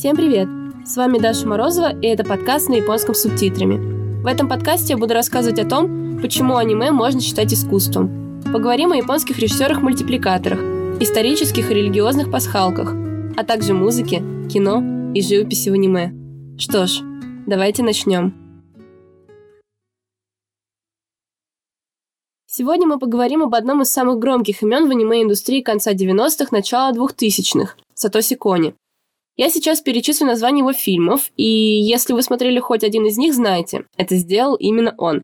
Всем привет! С вами Даша Морозова, и это подкаст на японском с субтитрами. В этом подкасте я буду рассказывать о том, почему аниме можно считать искусством. Поговорим о японских режиссерах-мультипликаторах, исторических и религиозных пасхалках, а также музыке, кино и живописи в аниме. Что ж, давайте начнем. Сегодня мы поговорим об одном из самых громких имен в аниме-индустрии конца 90-х, начала 2000-х – Сатоси Кони. Я сейчас перечислю названия его фильмов, и если вы смотрели хоть один из них, знаете, это сделал именно он.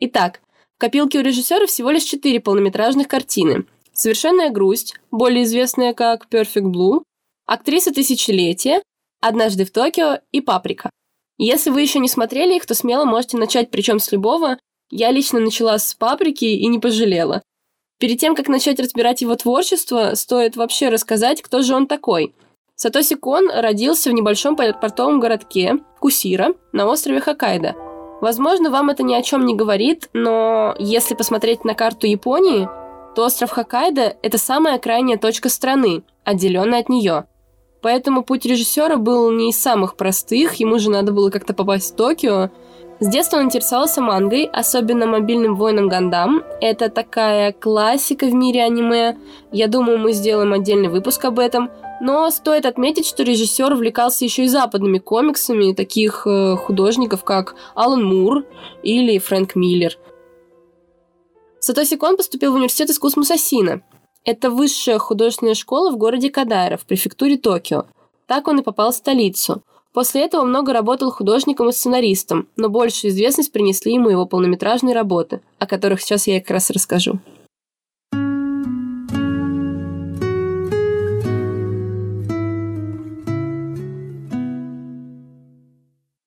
Итак, в копилке у режиссера всего лишь четыре полнометражных картины. «Совершенная грусть», более известная как «Perfect Blue», «Актриса тысячелетия», «Однажды в Токио» и «Паприка». Если вы еще не смотрели их, то смело можете начать, причем с любого. Я лично начала с «Паприки» и не пожалела. Перед тем, как начать разбирать его творчество, стоит вообще рассказать, кто же он такой – Сатоси Кон родился в небольшом портовом городке Кусира на острове Хоккайдо. Возможно, вам это ни о чем не говорит, но если посмотреть на карту Японии, то остров Хоккайдо – это самая крайняя точка страны, отделенная от нее. Поэтому путь режиссера был не из самых простых, ему же надо было как-то попасть в Токио. С детства он интересовался мангой, особенно мобильным воином Гандам. Это такая классика в мире аниме. Я думаю, мы сделаем отдельный выпуск об этом – но стоит отметить, что режиссер увлекался еще и западными комиксами таких э, художников, как Алан Мур или Фрэнк Миллер. Сатоси Кон поступил в университет искусств Мусасина. Это высшая художественная школа в городе Кадайра, в префектуре Токио. Так он и попал в столицу. После этого много работал художником и сценаристом, но большую известность принесли ему его полнометражные работы, о которых сейчас я как раз расскажу.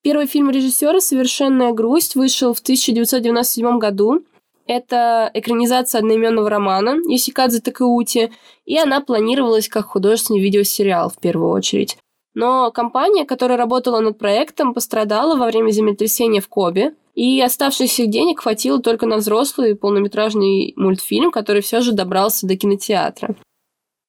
Первый фильм режиссера «Совершенная грусть» вышел в 1997 году. Это экранизация одноименного романа Юсикадзе Такеути, и она планировалась как художественный видеосериал в первую очередь. Но компания, которая работала над проектом, пострадала во время землетрясения в Кобе, и оставшихся денег хватило только на взрослый полнометражный мультфильм, который все же добрался до кинотеатра.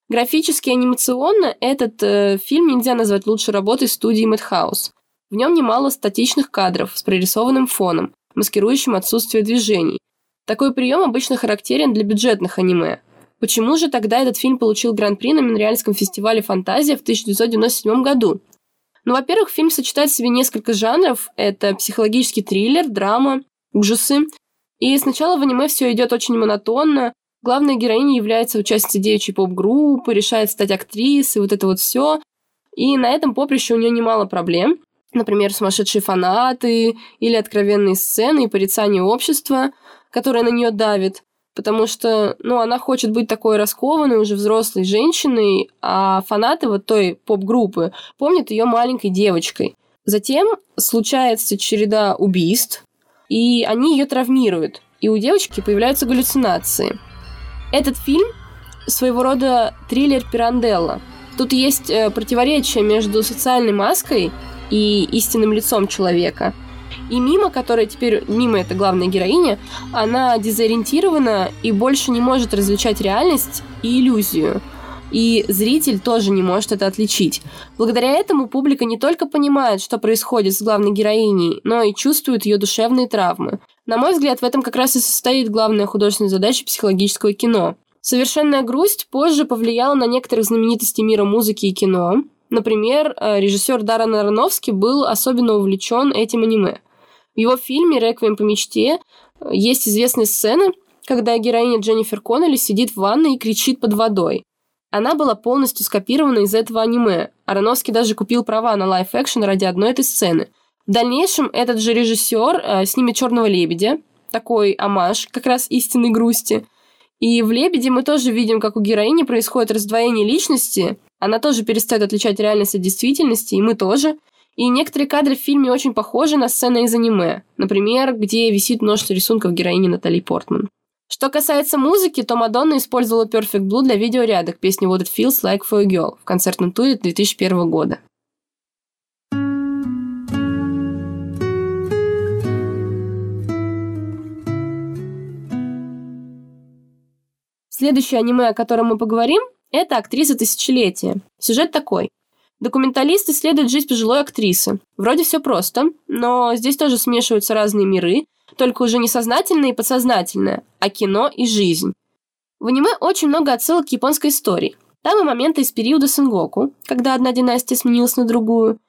Графически и анимационно этот э, фильм нельзя назвать лучшей работой студии Madhouse. В нем немало статичных кадров с прорисованным фоном, маскирующим отсутствие движений. Такой прием обычно характерен для бюджетных аниме. Почему же тогда этот фильм получил гран-при на Монреальском фестивале «Фантазия» в 1997 году? Ну, во-первых, фильм сочетает в себе несколько жанров. Это психологический триллер, драма, ужасы. И сначала в аниме все идет очень монотонно. Главная героиня является участницей девичьей поп-группы, решает стать актрисой, вот это вот все. И на этом поприще у нее немало проблем например, сумасшедшие фанаты или откровенные сцены и порицание общества, которое на нее давит, потому что, ну, она хочет быть такой раскованной уже взрослой женщиной, а фанаты вот той поп-группы помнят ее маленькой девочкой. Затем случается череда убийств, и они ее травмируют, и у девочки появляются галлюцинации. Этот фильм своего рода триллер Пиранделла. Тут есть э, противоречие между социальной маской и истинным лицом человека. И Мима, которая теперь, Мима это главная героиня, она дезориентирована и больше не может различать реальность и иллюзию. И зритель тоже не может это отличить. Благодаря этому публика не только понимает, что происходит с главной героиней, но и чувствует ее душевные травмы. На мой взгляд, в этом как раз и состоит главная художественная задача психологического кино. Совершенная грусть позже повлияла на некоторых знаменитостей мира музыки и кино, Например, э, режиссер Даррен Аронофски был особенно увлечен этим аниме. В его фильме «Реквием по мечте» есть известные сцены, когда героиня Дженнифер Коннелли сидит в ванной и кричит под водой. Она была полностью скопирована из этого аниме. Аронофский даже купил права на live-action ради одной этой сцены. В дальнейшем этот же режиссер э, снимет «Черного лебедя», такой амаш как раз истинной грусти. И в «Лебеде» мы тоже видим, как у героини происходит раздвоение личности, она тоже перестает отличать реальность от действительности, и мы тоже. И некоторые кадры в фильме очень похожи на сцены из аниме. Например, где висит множество рисунков героини Натали Портман. Что касается музыки, то Мадонна использовала Perfect Blue для видеоряда к песне What It Feels Like for a Girl в концертном туре 2001 года. Следующее аниме, о котором мы поговорим, это актриса тысячелетия. Сюжет такой. Документалист исследует жизнь пожилой актрисы. Вроде все просто, но здесь тоже смешиваются разные миры, только уже не сознательное и подсознательное, а кино и жизнь. В аниме очень много отсылок к японской истории. Там и моменты из периода Сенгоку, когда одна династия сменилась на другую,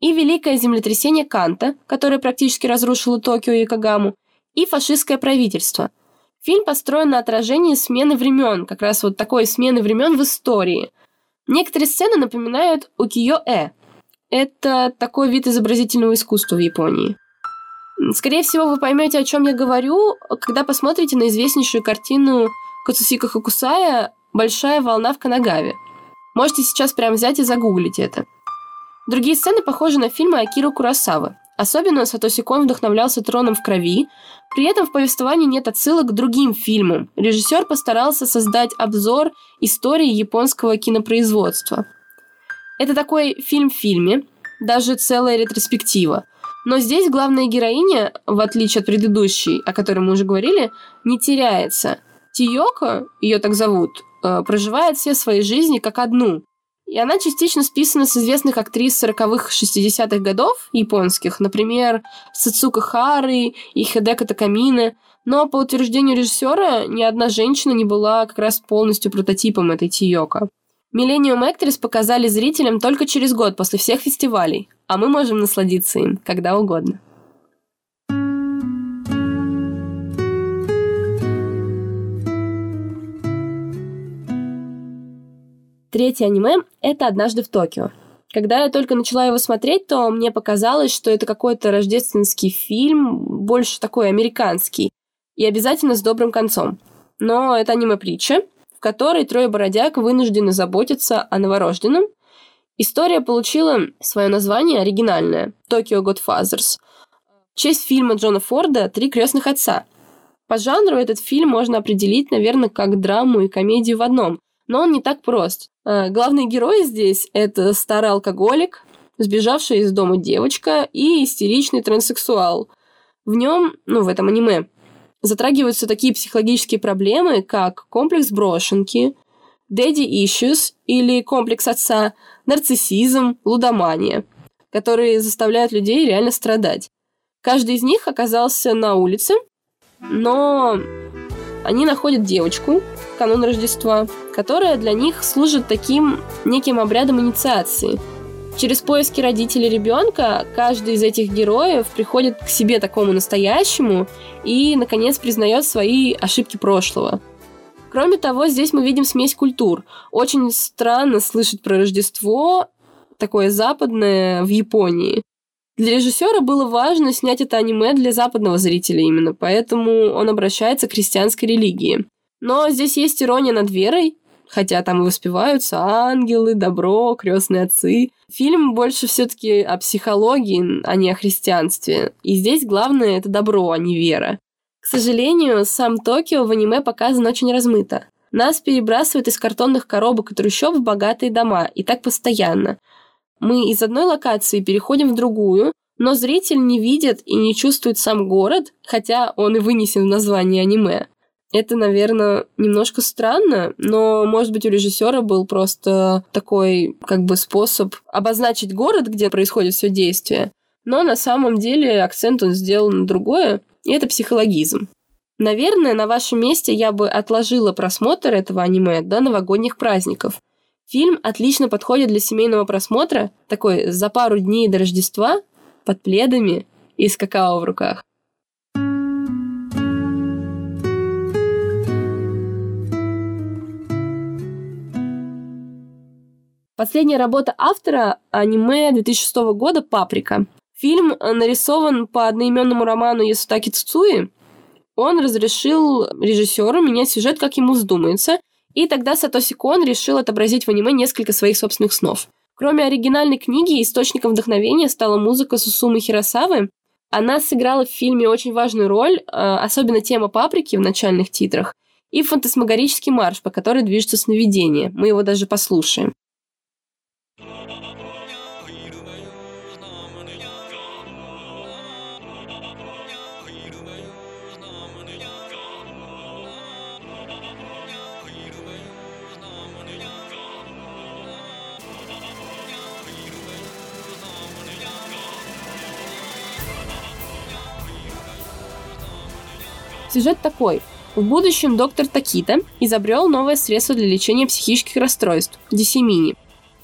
и великое землетрясение Канта, которое практически разрушило Токио и Кагаму, и фашистское правительство. Фильм построен на отражении смены времен, как раз вот такой смены времен в истории. Некоторые сцены напоминают укиё-э. Это такой вид изобразительного искусства в Японии. Скорее всего, вы поймете, о чем я говорю, когда посмотрите на известнейшую картину Кацусика Хакусая «Большая волна в Канагаве». Можете сейчас прямо взять и загуглить это. Другие сцены похожи на фильмы Акиру Курасавы. Особенно Сатоси Кон вдохновлялся «Троном в крови», при этом в повествовании нет отсылок к другим фильмам. Режиссер постарался создать обзор истории японского кинопроизводства. Это такой фильм в фильме, даже целая ретроспектива. Но здесь главная героиня, в отличие от предыдущей, о которой мы уже говорили, не теряется. Тиоко, ее так зовут, э, проживает все свои жизни как одну. И она частично списана с известных актрис 40-х, 60-х годов японских, например, Сацука Хары и Хидека Такамины. Но по утверждению режиссера, ни одна женщина не была как раз полностью прототипом этой Тиоко. Millennium Actress показали зрителям только через год после всех фестивалей, а мы можем насладиться им когда угодно. Третье аниме — это «Однажды в Токио». Когда я только начала его смотреть, то мне показалось, что это какой-то рождественский фильм, больше такой американский, и обязательно с добрым концом. Но это аниме-притча, в которой трое бродяг вынуждены заботиться о новорожденном. История получила свое название оригинальное — «Tokyo Godfathers», в честь фильма Джона Форда «Три крестных отца». По жанру этот фильм можно определить, наверное, как драму и комедию в одном, но он не так прост. Э, главный герой здесь — это старый алкоголик, сбежавшая из дома девочка и истеричный транссексуал. В нем, ну, в этом аниме, затрагиваются такие психологические проблемы, как комплекс брошенки, daddy issues или комплекс отца, нарциссизм, лудомания, которые заставляют людей реально страдать. Каждый из них оказался на улице, но они находят девочку, канун Рождества, которая для них служит таким неким обрядом инициации. Через поиски родителей ребенка каждый из этих героев приходит к себе такому настоящему и, наконец, признает свои ошибки прошлого. Кроме того, здесь мы видим смесь культур. Очень странно слышать про Рождество такое западное в Японии. Для режиссера было важно снять это аниме для западного зрителя именно, поэтому он обращается к христианской религии. Но здесь есть ирония над верой, хотя там и воспеваются ангелы, добро, крестные отцы. Фильм больше все-таки о психологии, а не о христианстве. И здесь главное это добро, а не вера. К сожалению, сам Токио в аниме показан очень размыто. Нас перебрасывают из картонных коробок и трущоб в богатые дома, и так постоянно. Мы из одной локации переходим в другую, но зритель не видит и не чувствует сам город, хотя он и вынесен в название аниме. Это, наверное, немножко странно, но, может быть, у режиссера был просто такой, как бы, способ обозначить город, где происходит все действие. Но на самом деле акцент он сделал на другое, и это психологизм. Наверное, на вашем месте я бы отложила просмотр этого аниме до новогодних праздников. Фильм отлично подходит для семейного просмотра, такой за пару дней до Рождества, под пледами и с какао в руках. Последняя работа автора – аниме 2006 года «Паприка». Фильм нарисован по одноименному роману Ясутаки Цуцуи. Он разрешил режиссеру менять сюжет, как ему вздумается, и тогда Сатоси Кон решил отобразить в аниме несколько своих собственных снов. Кроме оригинальной книги, источником вдохновения стала музыка Сусумы Хиросавы. Она сыграла в фильме очень важную роль, а, особенно тема паприки в начальных титрах, и фантасмагорический марш, по которой движется сновидение. Мы его даже послушаем. Сюжет такой. В будущем доктор Такита изобрел новое средство для лечения психических расстройств – дисемини,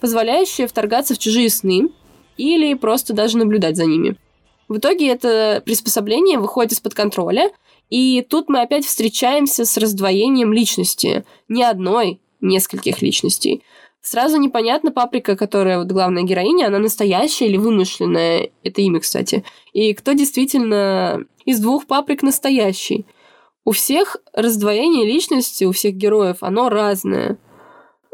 позволяющее вторгаться в чужие сны или просто даже наблюдать за ними. В итоге это приспособление выходит из-под контроля, и тут мы опять встречаемся с раздвоением личности. Не одной, нескольких личностей. Сразу непонятно, Паприка, которая вот главная героиня, она настоящая или вымышленная? Это имя, кстати. И кто действительно из двух Паприк настоящий? У всех раздвоение личности, у всех героев, оно разное.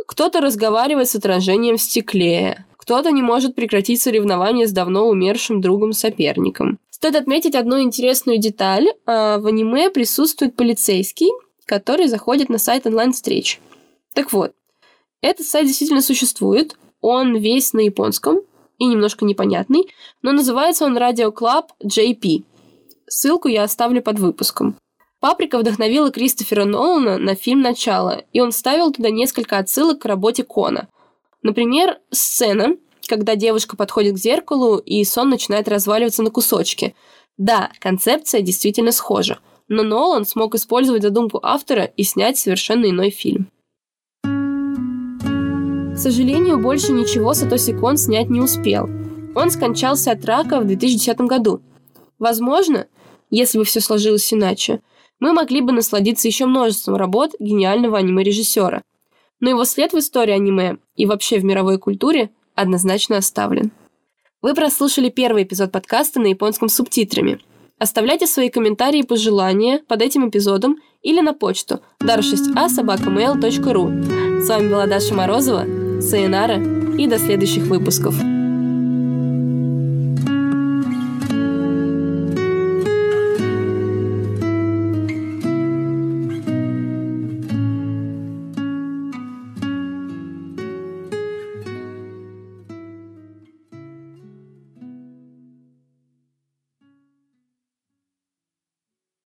Кто-то разговаривает с отражением в стекле, кто-то не может прекратить соревнование с давно умершим другом-соперником. Стоит отметить одну интересную деталь. А, в аниме присутствует полицейский, который заходит на сайт онлайн-встреч. Так вот, этот сайт действительно существует, он весь на японском и немножко непонятный, но называется он Radio Club JP. Ссылку я оставлю под выпуском. Паприка вдохновила Кристофера Нолана на фильм «Начало», и он ставил туда несколько отсылок к работе Кона. Например, сцена, когда девушка подходит к зеркалу, и сон начинает разваливаться на кусочки. Да, концепция действительно схожа, но Нолан смог использовать задумку автора и снять совершенно иной фильм. К сожалению, больше ничего Сатоси Кон снять не успел. Он скончался от рака в 2010 году. Возможно, если бы все сложилось иначе, мы могли бы насладиться еще множеством работ гениального аниме-режиссера. Но его след в истории аниме и вообще в мировой культуре однозначно оставлен. Вы прослушали первый эпизод подкаста на японском субтитрами. Оставляйте свои комментарии и пожелания под этим эпизодом или на почту dar6a собакамейл.ру. С вами была Даша Морозова, Сайонара и до следующих выпусков.